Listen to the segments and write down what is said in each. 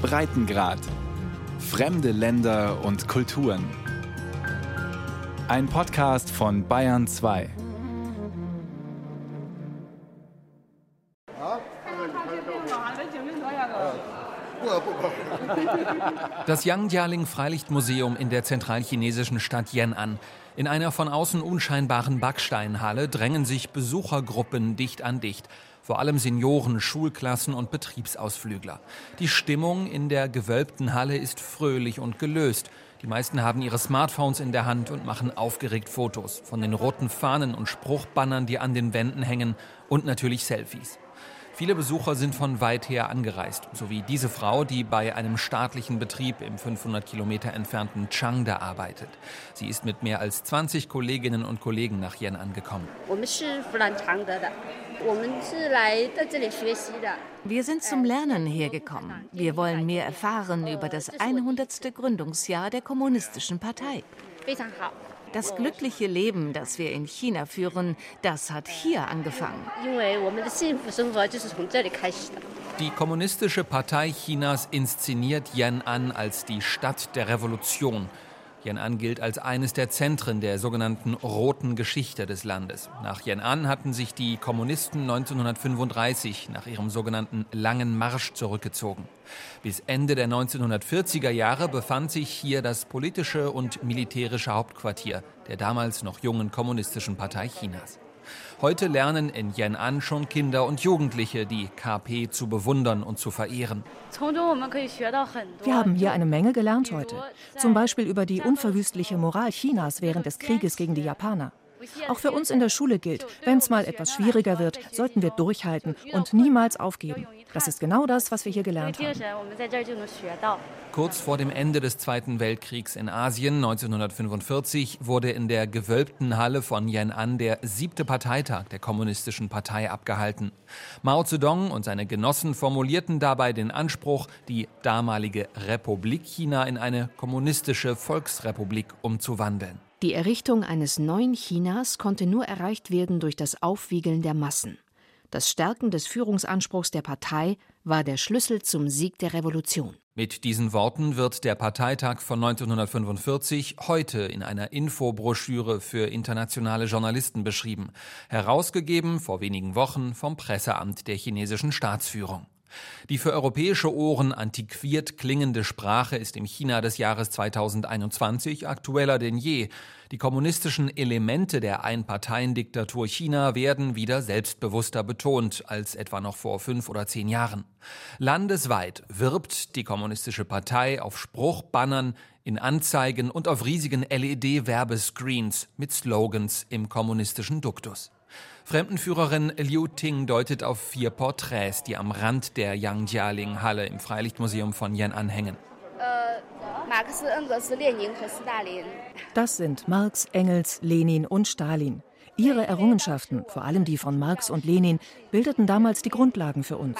Breitengrad. Fremde Länder und Kulturen. Ein Podcast von Bayern 2. Das Yangjialing Freilichtmuseum in der zentralchinesischen Stadt Yan'an. In einer von außen unscheinbaren Backsteinhalle drängen sich Besuchergruppen dicht an dicht. Vor allem Senioren, Schulklassen und Betriebsausflügler. Die Stimmung in der gewölbten Halle ist fröhlich und gelöst. Die meisten haben ihre Smartphones in der Hand und machen aufgeregt Fotos von den roten Fahnen und Spruchbannern, die an den Wänden hängen und natürlich Selfies. Viele Besucher sind von weit her angereist, so wie diese Frau, die bei einem staatlichen Betrieb im 500 Kilometer entfernten Changda arbeitet. Sie ist mit mehr als 20 Kolleginnen und Kollegen nach Yen angekommen. Wir sind zum Lernen hergekommen. Wir wollen mehr erfahren über das 100. Gründungsjahr der Kommunistischen Partei. Das glückliche Leben, das wir in China führen, das hat hier angefangen. Die Kommunistische Partei Chinas inszeniert Yan'an als die Stadt der Revolution. Yan'an gilt als eines der Zentren der sogenannten roten Geschichte des Landes. Nach Yan'an hatten sich die Kommunisten 1935 nach ihrem sogenannten langen Marsch zurückgezogen. Bis Ende der 1940er Jahre befand sich hier das politische und militärische Hauptquartier der damals noch jungen kommunistischen Partei Chinas. Heute lernen in Yan'an schon Kinder und Jugendliche die KP zu bewundern und zu verehren. Wir haben hier eine Menge gelernt heute. Zum Beispiel über die unverwüstliche Moral Chinas während des Krieges gegen die Japaner. Auch für uns in der Schule gilt, wenn es mal etwas schwieriger wird, sollten wir durchhalten und niemals aufgeben. Das ist genau das, was wir hier gelernt haben. Kurz vor dem Ende des Zweiten Weltkriegs in Asien 1945 wurde in der gewölbten Halle von Yan'an der siebte Parteitag der Kommunistischen Partei abgehalten. Mao Zedong und seine Genossen formulierten dabei den Anspruch, die damalige Republik China in eine kommunistische Volksrepublik umzuwandeln. Die Errichtung eines neuen Chinas konnte nur erreicht werden durch das Aufwiegeln der Massen. Das Stärken des Führungsanspruchs der Partei war der Schlüssel zum Sieg der Revolution. Mit diesen Worten wird der Parteitag von 1945 heute in einer Infobroschüre für internationale Journalisten beschrieben, herausgegeben vor wenigen Wochen vom Presseamt der chinesischen Staatsführung. Die für europäische Ohren antiquiert klingende Sprache ist im China des Jahres 2021 aktueller denn je. Die kommunistischen Elemente der Einparteiendiktatur China werden wieder selbstbewusster betont als etwa noch vor fünf oder zehn Jahren. Landesweit wirbt die Kommunistische Partei auf Spruchbannern, in Anzeigen und auf riesigen LED-Werbescreens mit Slogans im kommunistischen Duktus. Fremdenführerin Liu Ting deutet auf vier Porträts, die am Rand der Yangjialing-Halle im Freilichtmuseum von Yan'an hängen. Das sind Marx, Engels, Lenin und Stalin. Ihre Errungenschaften, vor allem die von Marx und Lenin, bildeten damals die Grundlagen für uns.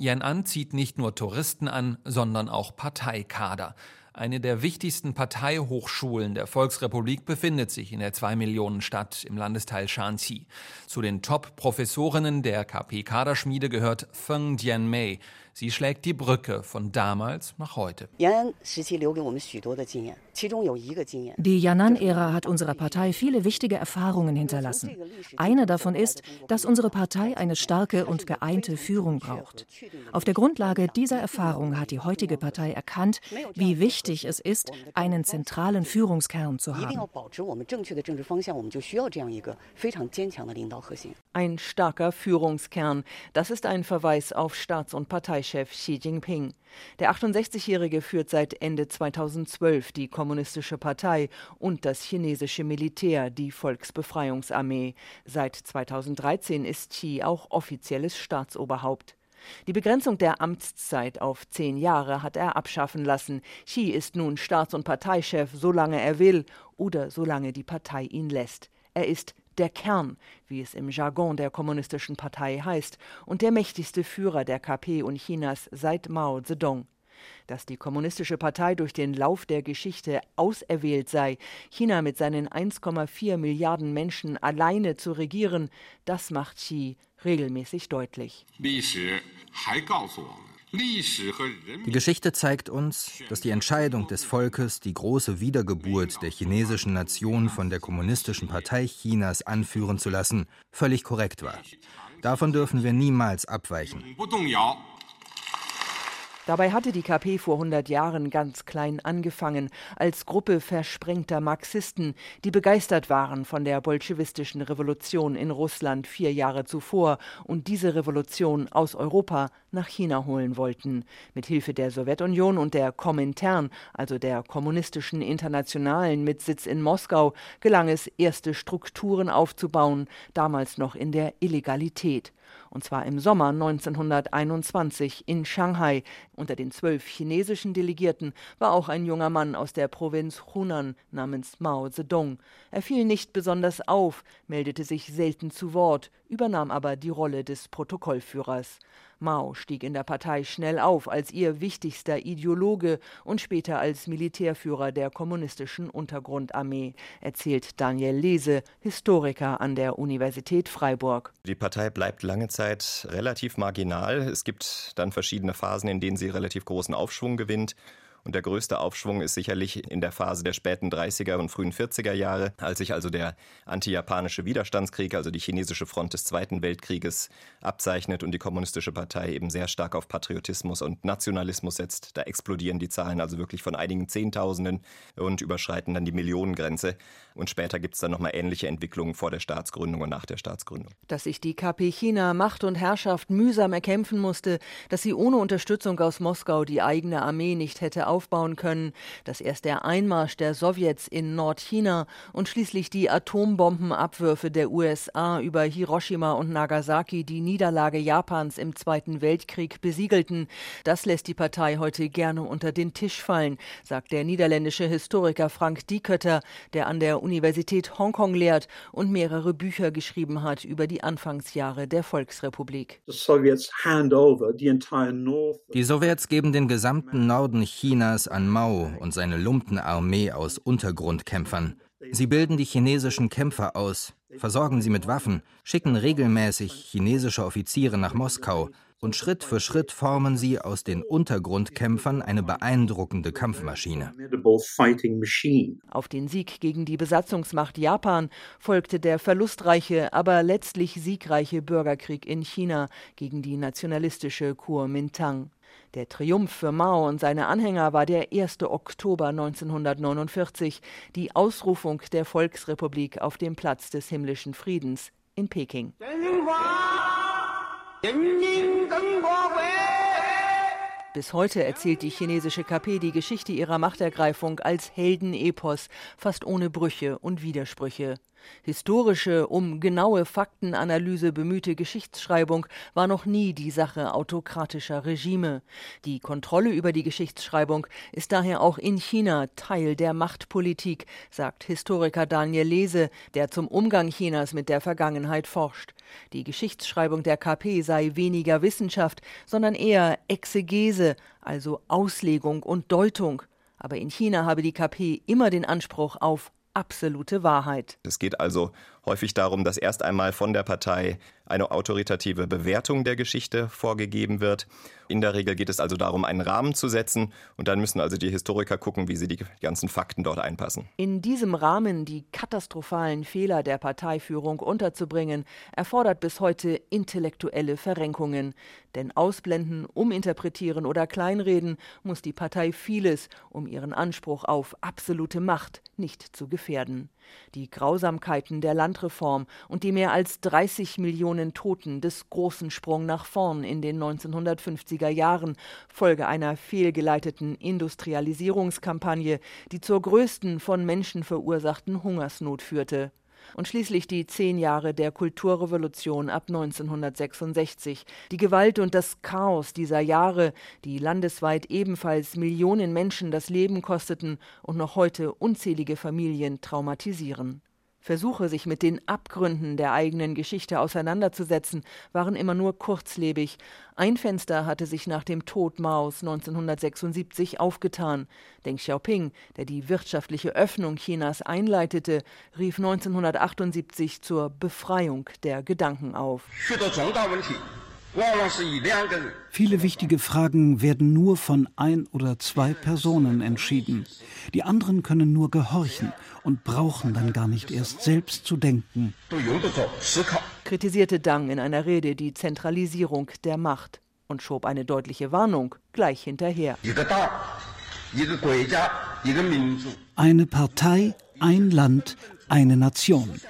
Yan'an zieht nicht nur Touristen an, sondern auch Parteikader. Eine der wichtigsten Parteihochschulen der Volksrepublik befindet sich in der Zwei-Millionen-Stadt im Landesteil Shanxi. Zu den Top-Professorinnen der KP-Kaderschmiede gehört Feng Jianmei. Sie schlägt die Brücke von damals nach heute. Die Yan'an-Ära hat unserer Partei viele wichtige Erfahrungen hinterlassen. Eine davon ist, dass unsere Partei eine starke und geeinte Führung braucht. Auf der Grundlage dieser Erfahrung hat die heutige Partei erkannt, wie wichtig es ist, einen zentralen Führungskern zu haben. Ein starker Führungskern, das ist ein Verweis auf Staats- und Parteichef Parteichef Xi Jinping. Der 68-Jährige führt seit Ende 2012 die Kommunistische Partei und das chinesische Militär, die Volksbefreiungsarmee. Seit 2013 ist Xi auch offizielles Staatsoberhaupt. Die Begrenzung der Amtszeit auf zehn Jahre hat er abschaffen lassen. Xi ist nun Staats- und Parteichef, solange er will oder solange die Partei ihn lässt. Er ist der Kern, wie es im Jargon der Kommunistischen Partei heißt, und der mächtigste Führer der KP und Chinas seit Mao Zedong. Dass die Kommunistische Partei durch den Lauf der Geschichte auserwählt sei, China mit seinen 1,4 Milliarden Menschen alleine zu regieren, das macht Xi regelmäßig deutlich. Die Geschichte zeigt uns, dass die Entscheidung des Volkes, die große Wiedergeburt der chinesischen Nation von der Kommunistischen Partei Chinas anführen zu lassen, völlig korrekt war. Davon dürfen wir niemals abweichen. Dabei hatte die KP vor 100 Jahren ganz klein angefangen, als Gruppe versprengter Marxisten, die begeistert waren von der bolschewistischen Revolution in Russland vier Jahre zuvor und diese Revolution aus Europa nach China holen wollten. Mit Hilfe der Sowjetunion und der Komintern, also der kommunistischen Internationalen mit Sitz in Moskau, gelang es, erste Strukturen aufzubauen, damals noch in der Illegalität und zwar im Sommer 1921 in Shanghai. Unter den zwölf chinesischen Delegierten war auch ein junger Mann aus der Provinz Hunan namens Mao Zedong. Er fiel nicht besonders auf, meldete sich selten zu Wort, übernahm aber die Rolle des Protokollführers. Mao stieg in der Partei schnell auf als ihr wichtigster Ideologe und später als Militärführer der kommunistischen Untergrundarmee, erzählt Daniel Lese, Historiker an der Universität Freiburg. Die Partei bleibt lange Zeit relativ marginal. Es gibt dann verschiedene Phasen, in denen sie relativ großen Aufschwung gewinnt. Und der größte Aufschwung ist sicherlich in der Phase der späten 30er und frühen 40er Jahre, als sich also der antijapanische Widerstandskrieg, also die chinesische Front des Zweiten Weltkrieges, abzeichnet und die kommunistische Partei eben sehr stark auf Patriotismus und Nationalismus setzt. Da explodieren die Zahlen also wirklich von einigen Zehntausenden und überschreiten dann die Millionengrenze. Und später gibt es dann nochmal ähnliche Entwicklungen vor der Staatsgründung und nach der Staatsgründung. Dass sich die KP China Macht und Herrschaft mühsam erkämpfen musste, dass sie ohne Unterstützung aus Moskau die eigene Armee nicht hätte aufbauen können, dass erst der Einmarsch der Sowjets in Nordchina und schließlich die Atombombenabwürfe der USA über Hiroshima und Nagasaki die Niederlage Japans im Zweiten Weltkrieg besiegelten, das lässt die Partei heute gerne unter den Tisch fallen, sagt der niederländische Historiker Frank Diekötter, der an der Universität Hongkong lehrt und mehrere Bücher geschrieben hat über die Anfangsjahre der Volksrepublik. Die Sowjets geben den gesamten Norden Chinas Chinas an Mao und seine Lumpenarmee aus Untergrundkämpfern. Sie bilden die chinesischen Kämpfer aus, versorgen sie mit Waffen, schicken regelmäßig chinesische Offiziere nach Moskau und Schritt für Schritt formen sie aus den Untergrundkämpfern eine beeindruckende Kampfmaschine. Auf den Sieg gegen die Besatzungsmacht Japan folgte der verlustreiche, aber letztlich siegreiche Bürgerkrieg in China gegen die nationalistische Kuomintang. Der Triumph für Mao und seine Anhänger war der 1. Oktober 1949, die Ausrufung der Volksrepublik auf dem Platz des himmlischen Friedens in Peking. Bis heute erzählt die chinesische KP die Geschichte ihrer Machtergreifung als Heldenepos, fast ohne Brüche und Widersprüche. Historische, um genaue Faktenanalyse bemühte Geschichtsschreibung war noch nie die Sache autokratischer Regime. Die Kontrolle über die Geschichtsschreibung ist daher auch in China Teil der Machtpolitik, sagt Historiker Daniel Lese, der zum Umgang Chinas mit der Vergangenheit forscht. Die Geschichtsschreibung der KP sei weniger Wissenschaft, sondern eher Exegese, also Auslegung und Deutung. Aber in China habe die KP immer den Anspruch auf absolute Wahrheit. Es geht also häufig darum, dass erst einmal von der Partei eine autoritative Bewertung der Geschichte vorgegeben wird. In der Regel geht es also darum, einen Rahmen zu setzen und dann müssen also die Historiker gucken, wie sie die ganzen Fakten dort einpassen. In diesem Rahmen die katastrophalen Fehler der Parteiführung unterzubringen, erfordert bis heute intellektuelle Verrenkungen. Denn ausblenden, uminterpretieren oder kleinreden muss die Partei vieles, um ihren Anspruch auf absolute Macht nicht zu gefährden. Die Grausamkeiten der Landreform und die mehr als 30 Millionen Toten des großen Sprung nach vorn in den 1950er Jahren, Folge einer fehlgeleiteten Industrialisierungskampagne, die zur größten von Menschen verursachten Hungersnot führte und schließlich die zehn Jahre der Kulturrevolution ab 1966, die Gewalt und das Chaos dieser Jahre, die landesweit ebenfalls Millionen Menschen das Leben kosteten und noch heute unzählige Familien traumatisieren. Versuche, sich mit den Abgründen der eigenen Geschichte auseinanderzusetzen, waren immer nur kurzlebig. Ein Fenster hatte sich nach dem Tod Maos 1976 aufgetan. Deng Xiaoping, der die wirtschaftliche Öffnung Chinas einleitete, rief 1978 zur Befreiung der Gedanken auf. Viele wichtige Fragen werden nur von ein oder zwei Personen entschieden. Die anderen können nur gehorchen und brauchen dann gar nicht erst selbst zu denken. Kritisierte Dang in einer Rede die Zentralisierung der Macht und schob eine deutliche Warnung gleich hinterher. Eine Partei, ein Land, eine Nation.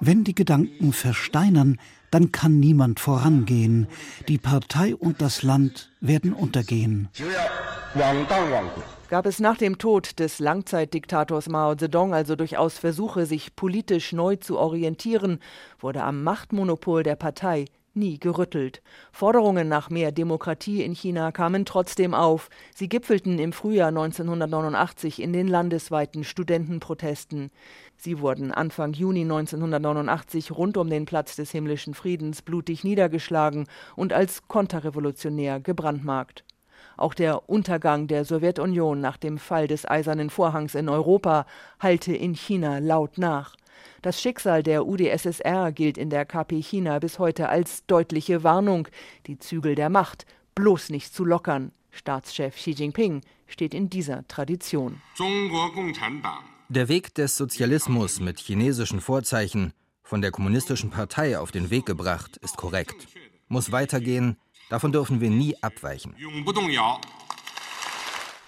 Wenn die Gedanken versteinern, dann kann niemand vorangehen. Die Partei und das Land werden untergehen. Gab es nach dem Tod des Langzeitdiktators Mao Zedong also durchaus Versuche, sich politisch neu zu orientieren, wurde am Machtmonopol der Partei nie gerüttelt. Forderungen nach mehr Demokratie in China kamen trotzdem auf. Sie gipfelten im Frühjahr 1989 in den landesweiten Studentenprotesten. Sie wurden Anfang Juni 1989 rund um den Platz des himmlischen Friedens blutig niedergeschlagen und als konterrevolutionär gebrandmarkt. Auch der Untergang der Sowjetunion nach dem Fall des Eisernen Vorhangs in Europa hallte in China laut nach. Das Schicksal der UdSSR gilt in der KP China bis heute als deutliche Warnung, die Zügel der Macht bloß nicht zu lockern. Staatschef Xi Jinping steht in dieser Tradition. Der Weg des Sozialismus mit chinesischen Vorzeichen, von der Kommunistischen Partei auf den Weg gebracht, ist korrekt. Muss weitergehen, davon dürfen wir nie abweichen.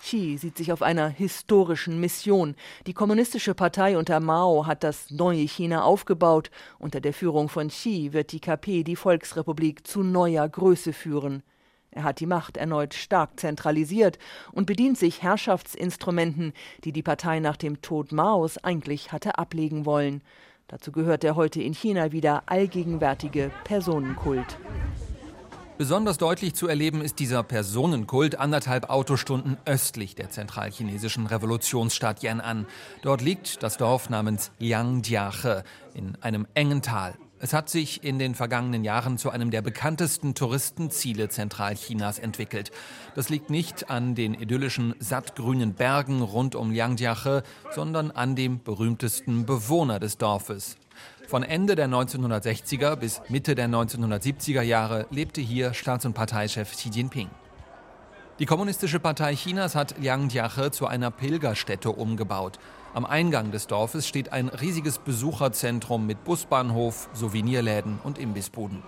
Xi sieht sich auf einer historischen Mission. Die Kommunistische Partei unter Mao hat das neue China aufgebaut. Unter der Führung von Xi wird die KP die Volksrepublik zu neuer Größe führen. Er hat die Macht erneut stark zentralisiert und bedient sich Herrschaftsinstrumenten, die die Partei nach dem Tod Maos eigentlich hatte ablegen wollen. Dazu gehört der heute in China wieder allgegenwärtige Personenkult. Besonders deutlich zu erleben ist dieser Personenkult anderthalb Autostunden östlich der zentralchinesischen Revolutionsstadt Yan'an. Dort liegt das Dorf namens Yangjiache in einem engen Tal. Es hat sich in den vergangenen Jahren zu einem der bekanntesten Touristenziele Zentralchinas entwickelt. Das liegt nicht an den idyllischen, sattgrünen Bergen rund um Yangjiache, sondern an dem berühmtesten Bewohner des Dorfes, von Ende der 1960er bis Mitte der 1970er Jahre lebte hier Staats- und Parteichef Xi Jinping. Die Kommunistische Partei Chinas hat Liangjiache zu einer Pilgerstätte umgebaut. Am Eingang des Dorfes steht ein riesiges Besucherzentrum mit Busbahnhof, Souvenirläden und Imbissbuden.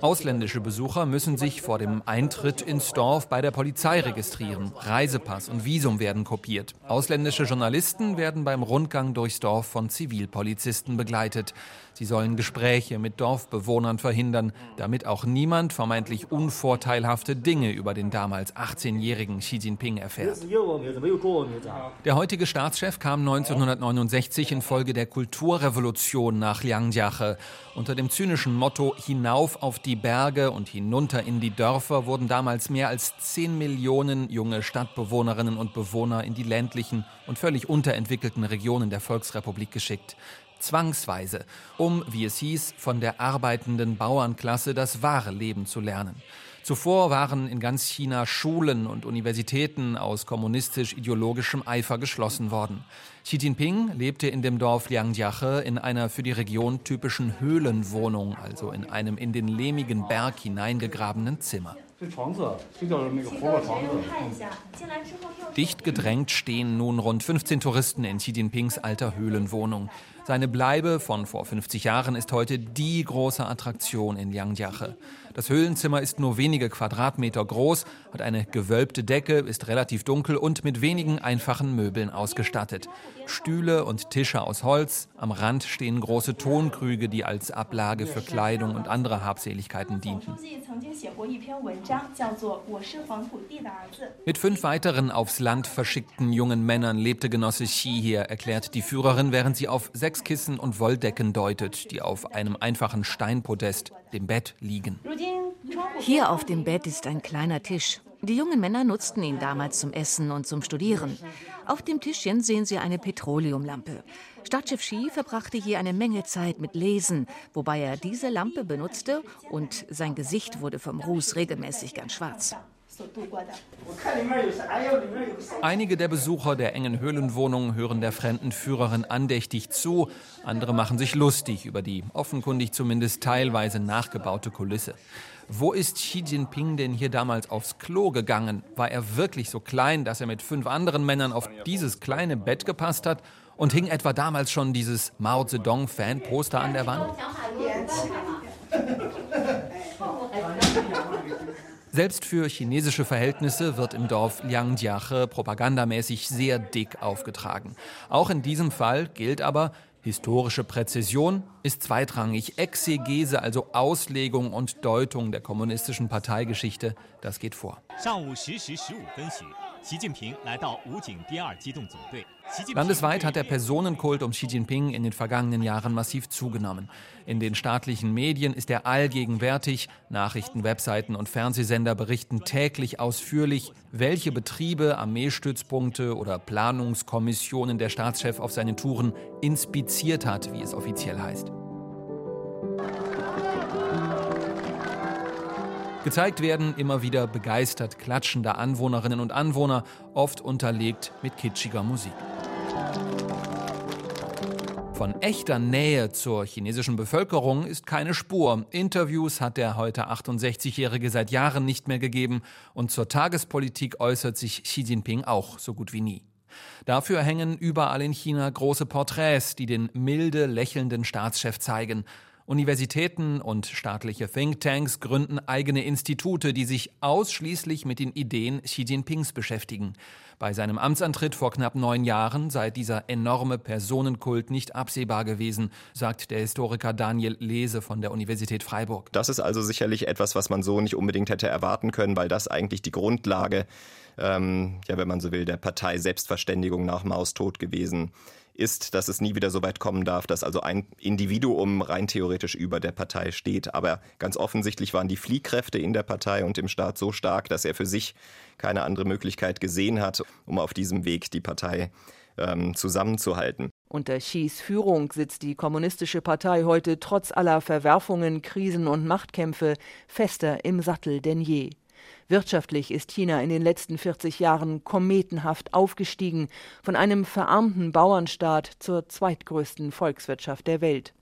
Ausländische Besucher müssen sich vor dem Eintritt ins Dorf bei der Polizei registrieren. Reisepass und Visum werden kopiert. Ausländische Journalisten werden beim Rundgang durchs Dorf von Zivilpolizisten begleitet. Sie sollen Gespräche mit Dorfbewohnern verhindern, damit auch niemand vermeintlich unvorteilhafte Dinge über den damals 18-jährigen Xi Jinping erfährt. Der heutige Staatschef kam 1969 infolge der Kulturrevolution nach Liangjiache. Unter dem zynischen Motto Hinauf auf die Berge und hinunter in die Dörfer wurden damals mehr als 10 Millionen junge Stadtbewohnerinnen und Bewohner in die ländlichen und völlig unterentwickelten Regionen der Volksrepublik geschickt zwangsweise, um, wie es hieß, von der arbeitenden Bauernklasse das wahre Leben zu lernen. Zuvor waren in ganz China Schulen und Universitäten aus kommunistisch-ideologischem Eifer geschlossen worden. Xi Jinping lebte in dem Dorf Liangjiache in einer für die Region typischen Höhlenwohnung, also in einem in den lehmigen Berg hineingegrabenen Zimmer. Dicht gedrängt stehen nun rund 15 Touristen in Xi Jinpings alter Höhlenwohnung. Seine Bleibe von vor 50 Jahren ist heute die große Attraktion in Yangjiache. Das Höhlenzimmer ist nur wenige Quadratmeter groß, hat eine gewölbte Decke, ist relativ dunkel und mit wenigen einfachen Möbeln ausgestattet. Stühle und Tische aus Holz, am Rand stehen große Tonkrüge, die als Ablage für Kleidung und andere Habseligkeiten dienten. Mit fünf weiteren aufs Land verschickten jungen Männern lebte Genosse Xi hier, erklärt die Führerin, während sie auf sechs Kissen und Wolldecken deutet, die auf einem einfachen Steinpodest, dem Bett, liegen. Hier auf dem Bett ist ein kleiner Tisch. Die jungen Männer nutzten ihn damals zum Essen und zum Studieren. Auf dem Tischchen sehen Sie eine Petroleumlampe. Stadtchef Xi verbrachte hier eine Menge Zeit mit Lesen, wobei er diese Lampe benutzte und sein Gesicht wurde vom Ruß regelmäßig ganz schwarz. Einige der Besucher der engen Höhlenwohnung hören der fremden Führerin andächtig zu, andere machen sich lustig über die offenkundig zumindest teilweise nachgebaute Kulisse. Wo ist Xi Jinping denn hier damals aufs Klo gegangen? War er wirklich so klein, dass er mit fünf anderen Männern auf dieses kleine Bett gepasst hat? Und hing etwa damals schon dieses Mao Zedong-Fan-Poster an der Wand? Selbst für chinesische Verhältnisse wird im Dorf Liangjiache propagandamäßig sehr dick aufgetragen. Auch in diesem Fall gilt aber, Historische Präzision ist zweitrangig. Exegese, also Auslegung und Deutung der kommunistischen Parteigeschichte, das geht vor. Landesweit hat der Personenkult um Xi Jinping in den vergangenen Jahren massiv zugenommen. In den staatlichen Medien ist er allgegenwärtig. Nachrichten, Webseiten und Fernsehsender berichten täglich ausführlich, welche Betriebe, Armeestützpunkte oder Planungskommissionen der Staatschef auf seinen Touren inspiziert hat, wie es offiziell heißt. Gezeigt werden immer wieder begeistert klatschende Anwohnerinnen und Anwohner, oft unterlegt mit kitschiger Musik. Von echter Nähe zur chinesischen Bevölkerung ist keine Spur. Interviews hat der heute 68-Jährige seit Jahren nicht mehr gegeben und zur Tagespolitik äußert sich Xi Jinping auch so gut wie nie. Dafür hängen überall in China große Porträts, die den milde lächelnden Staatschef zeigen. Universitäten und staatliche Thinktanks gründen eigene Institute, die sich ausschließlich mit den Ideen Xi Jinpings beschäftigen. Bei seinem Amtsantritt vor knapp neun Jahren sei dieser enorme Personenkult nicht absehbar gewesen, sagt der Historiker Daniel Lese von der Universität Freiburg. Das ist also sicherlich etwas, was man so nicht unbedingt hätte erwarten können, weil das eigentlich die Grundlage, ähm, ja, wenn man so will, der Partei Selbstverständigung nach Maus Tod gewesen ist ist, dass es nie wieder so weit kommen darf, dass also ein Individuum rein theoretisch über der Partei steht. Aber ganz offensichtlich waren die Fliehkräfte in der Partei und im Staat so stark, dass er für sich keine andere Möglichkeit gesehen hat, um auf diesem Weg die Partei ähm, zusammenzuhalten. Unter Xis Führung sitzt die Kommunistische Partei heute trotz aller Verwerfungen, Krisen und Machtkämpfe fester im Sattel denn je. Wirtschaftlich ist China in den letzten 40 Jahren kometenhaft aufgestiegen, von einem verarmten Bauernstaat zur zweitgrößten Volkswirtschaft der Welt.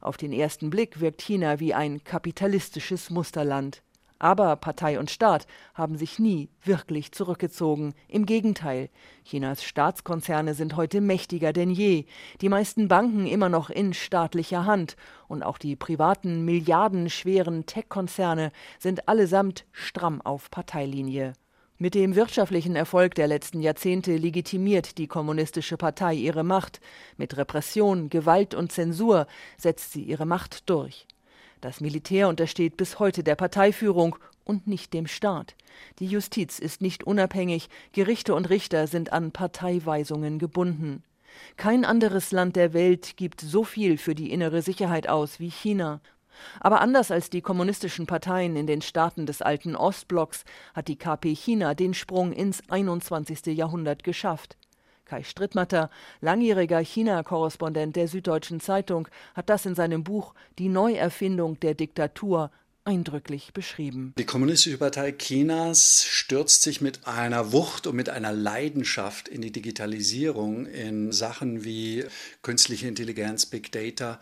Auf den ersten Blick wirkt China wie ein kapitalistisches Musterland. Aber Partei und Staat haben sich nie wirklich zurückgezogen. Im Gegenteil, Chinas Staatskonzerne sind heute mächtiger denn je, die meisten Banken immer noch in staatlicher Hand und auch die privaten milliardenschweren Tech-Konzerne sind allesamt stramm auf Parteilinie. Mit dem wirtschaftlichen Erfolg der letzten Jahrzehnte legitimiert die Kommunistische Partei ihre Macht. Mit Repression, Gewalt und Zensur setzt sie ihre Macht durch. Das Militär untersteht bis heute der Parteiführung und nicht dem Staat. Die Justiz ist nicht unabhängig, Gerichte und Richter sind an Parteiweisungen gebunden. Kein anderes Land der Welt gibt so viel für die innere Sicherheit aus wie China. Aber anders als die kommunistischen Parteien in den Staaten des alten Ostblocks hat die KP China den Sprung ins 21. Jahrhundert geschafft. Kai Strittmatter, langjähriger China-Korrespondent der Süddeutschen Zeitung, hat das in seinem Buch Die Neuerfindung der Diktatur eindrücklich beschrieben. Die Kommunistische Partei Chinas stürzt sich mit einer Wucht und mit einer Leidenschaft in die Digitalisierung in Sachen wie künstliche Intelligenz, Big Data,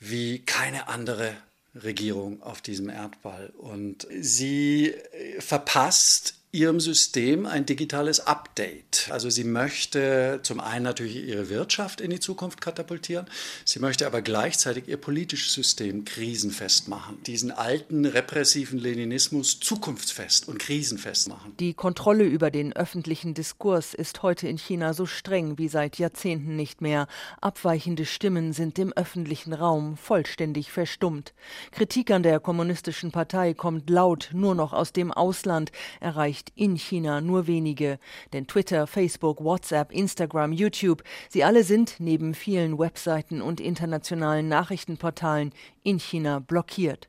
wie keine andere Regierung auf diesem Erdball. Und sie verpasst ihrem System ein digitales Update. Also sie möchte zum einen natürlich ihre Wirtschaft in die Zukunft katapultieren, sie möchte aber gleichzeitig ihr politisches System krisenfest machen, diesen alten repressiven Leninismus zukunftsfest und krisenfest machen. Die Kontrolle über den öffentlichen Diskurs ist heute in China so streng wie seit Jahrzehnten nicht mehr. Abweichende Stimmen sind im öffentlichen Raum vollständig verstummt. Kritik an der kommunistischen Partei kommt laut nur noch aus dem Ausland, erreicht nicht in China nur wenige, denn Twitter, Facebook, WhatsApp, Instagram, YouTube, sie alle sind neben vielen Webseiten und internationalen Nachrichtenportalen in China blockiert.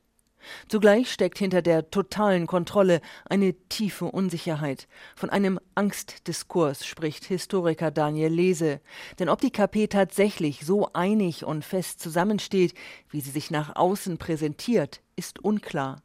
Zugleich steckt hinter der totalen Kontrolle eine tiefe Unsicherheit. Von einem Angstdiskurs spricht Historiker Daniel Lese. Denn ob die KP tatsächlich so einig und fest zusammensteht, wie sie sich nach außen präsentiert, ist unklar.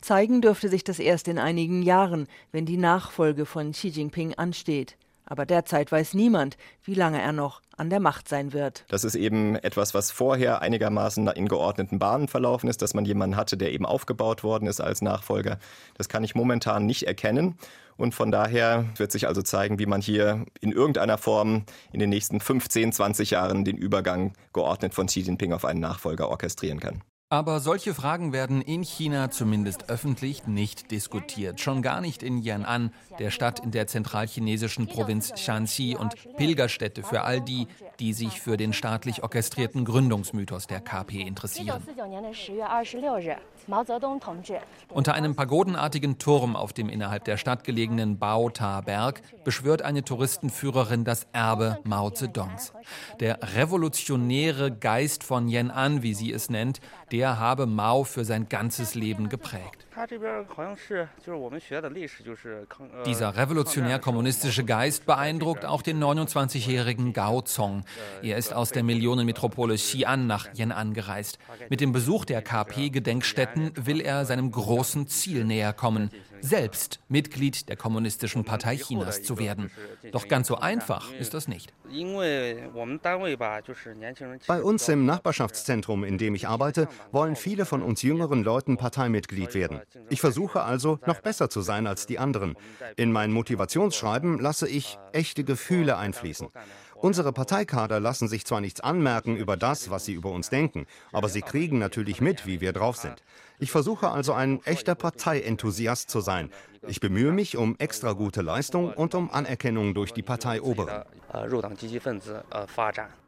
Zeigen dürfte sich das erst in einigen Jahren, wenn die Nachfolge von Xi Jinping ansteht. Aber derzeit weiß niemand, wie lange er noch an der Macht sein wird. Das ist eben etwas, was vorher einigermaßen in geordneten Bahnen verlaufen ist, dass man jemanden hatte, der eben aufgebaut worden ist als Nachfolger. Das kann ich momentan nicht erkennen. Und von daher wird sich also zeigen, wie man hier in irgendeiner Form in den nächsten 15, 20 Jahren den Übergang geordnet von Xi Jinping auf einen Nachfolger orchestrieren kann. Aber solche Fragen werden in China zumindest öffentlich nicht diskutiert. Schon gar nicht in Yan'an, der Stadt in der zentralchinesischen Provinz Shanxi und Pilgerstätte für all die, die sich für den staatlich orchestrierten Gründungsmythos der KP interessieren. Unter einem pagodenartigen Turm auf dem innerhalb der Stadt gelegenen Baota-Berg beschwört eine Touristenführerin das Erbe Mao Zedongs. Der revolutionäre Geist von Yan'an, wie sie es nennt, der habe Mao für sein ganzes Leben geprägt. Dieser revolutionär-kommunistische Geist beeindruckt auch den 29-jährigen Gao Zong. Er ist aus der Millionenmetropole Xi'an nach Yan'an gereist. Mit dem Besuch der KP-Gedenkstätten will er seinem großen Ziel näher kommen, selbst Mitglied der Kommunistischen Partei Chinas zu werden. Doch ganz so einfach ist das nicht. Bei uns im Nachbarschaftszentrum, in dem ich arbeite, wollen viele von uns jüngeren Leuten Parteimitglied werden. Ich versuche also, noch besser zu sein als die anderen. In mein Motivationsschreiben lasse ich echte Gefühle einfließen. Unsere Parteikader lassen sich zwar nichts anmerken über das, was sie über uns denken, aber sie kriegen natürlich mit, wie wir drauf sind. Ich versuche also ein echter Parteienthusiast zu sein. Ich bemühe mich um extra gute Leistung und um Anerkennung durch die Parteioberen.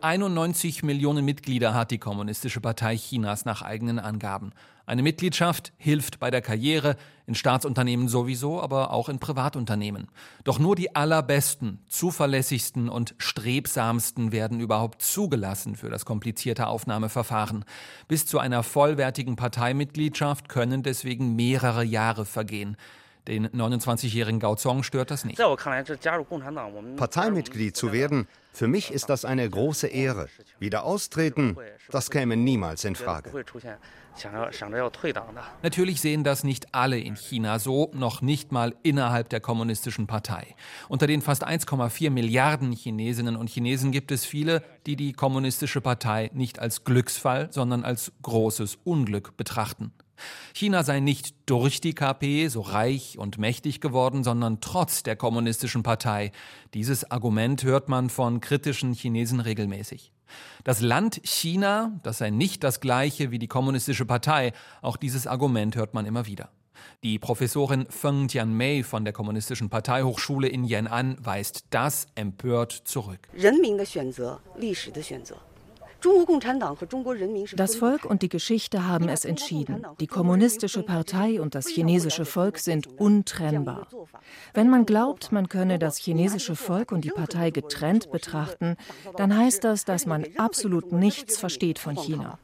91 Millionen Mitglieder hat die Kommunistische Partei Chinas nach eigenen Angaben. Eine Mitgliedschaft hilft bei der Karriere, in Staatsunternehmen sowieso, aber auch in Privatunternehmen. Doch nur die allerbesten, zuverlässigsten und strebsamsten werden überhaupt zugelassen für das komplizierte Aufnahmeverfahren. Bis zu einer vollwertigen Parteimitgliedschaft können deswegen mehrere Jahre vergehen. Den 29-jährigen Gao Zong stört das nicht. Parteimitglied zu werden, für mich ist das eine große Ehre. Wieder austreten, das käme niemals in Frage. Natürlich sehen das nicht alle in China so, noch nicht mal innerhalb der kommunistischen Partei. Unter den fast 1,4 Milliarden Chinesinnen und Chinesen gibt es viele, die die kommunistische Partei nicht als Glücksfall, sondern als großes Unglück betrachten. China sei nicht durch die KP so reich und mächtig geworden, sondern trotz der kommunistischen Partei. Dieses Argument hört man von kritischen Chinesen regelmäßig. Das Land China, das sei nicht das gleiche wie die kommunistische Partei, auch dieses Argument hört man immer wieder. Die Professorin Feng Tianmei von der Kommunistischen Parteihochschule in Yan'an weist das empört zurück. Das Volk und die Geschichte haben es entschieden. Die kommunistische Partei und das chinesische Volk sind untrennbar. Wenn man glaubt, man könne das chinesische Volk und die Partei getrennt betrachten, dann heißt das, dass man absolut nichts versteht von China.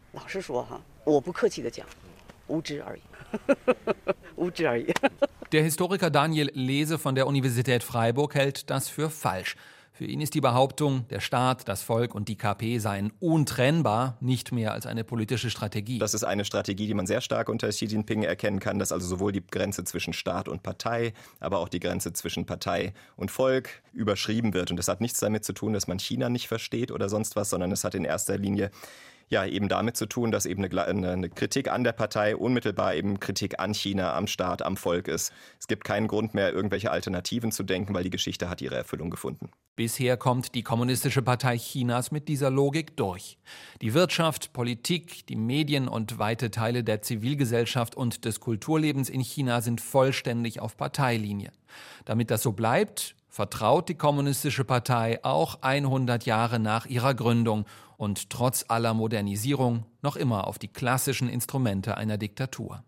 Der Historiker Daniel Lese von der Universität Freiburg hält das für falsch. Für ihn ist die Behauptung, der Staat, das Volk und die KP seien untrennbar, nicht mehr als eine politische Strategie. Das ist eine Strategie, die man sehr stark unter Xi Jinping erkennen kann, dass also sowohl die Grenze zwischen Staat und Partei, aber auch die Grenze zwischen Partei und Volk überschrieben wird. Und das hat nichts damit zu tun, dass man China nicht versteht oder sonst was, sondern es hat in erster Linie ja eben damit zu tun, dass eben eine, eine, Kritik an der Partei unmittelbar eben Kritik an China, am Staat, am Volk ist. Es gibt keinen Grund mehr, irgendwelche Alternativen zu denken, weil die Geschichte hat ihre Erfüllung gefunden. Bisher kommt die Kommunistische Partei Chinas mit dieser Logik durch. Die Wirtschaft, Politik, die Medien und weite Teile der Zivilgesellschaft und des Kulturlebens in China sind vollständig auf Parteilinie. Damit das so bleibt, vertraut die Kommunistische Partei auch 100 Jahre nach ihrer Gründung und trotz aller Modernisierung noch immer auf die klassischen Instrumente einer Diktatur.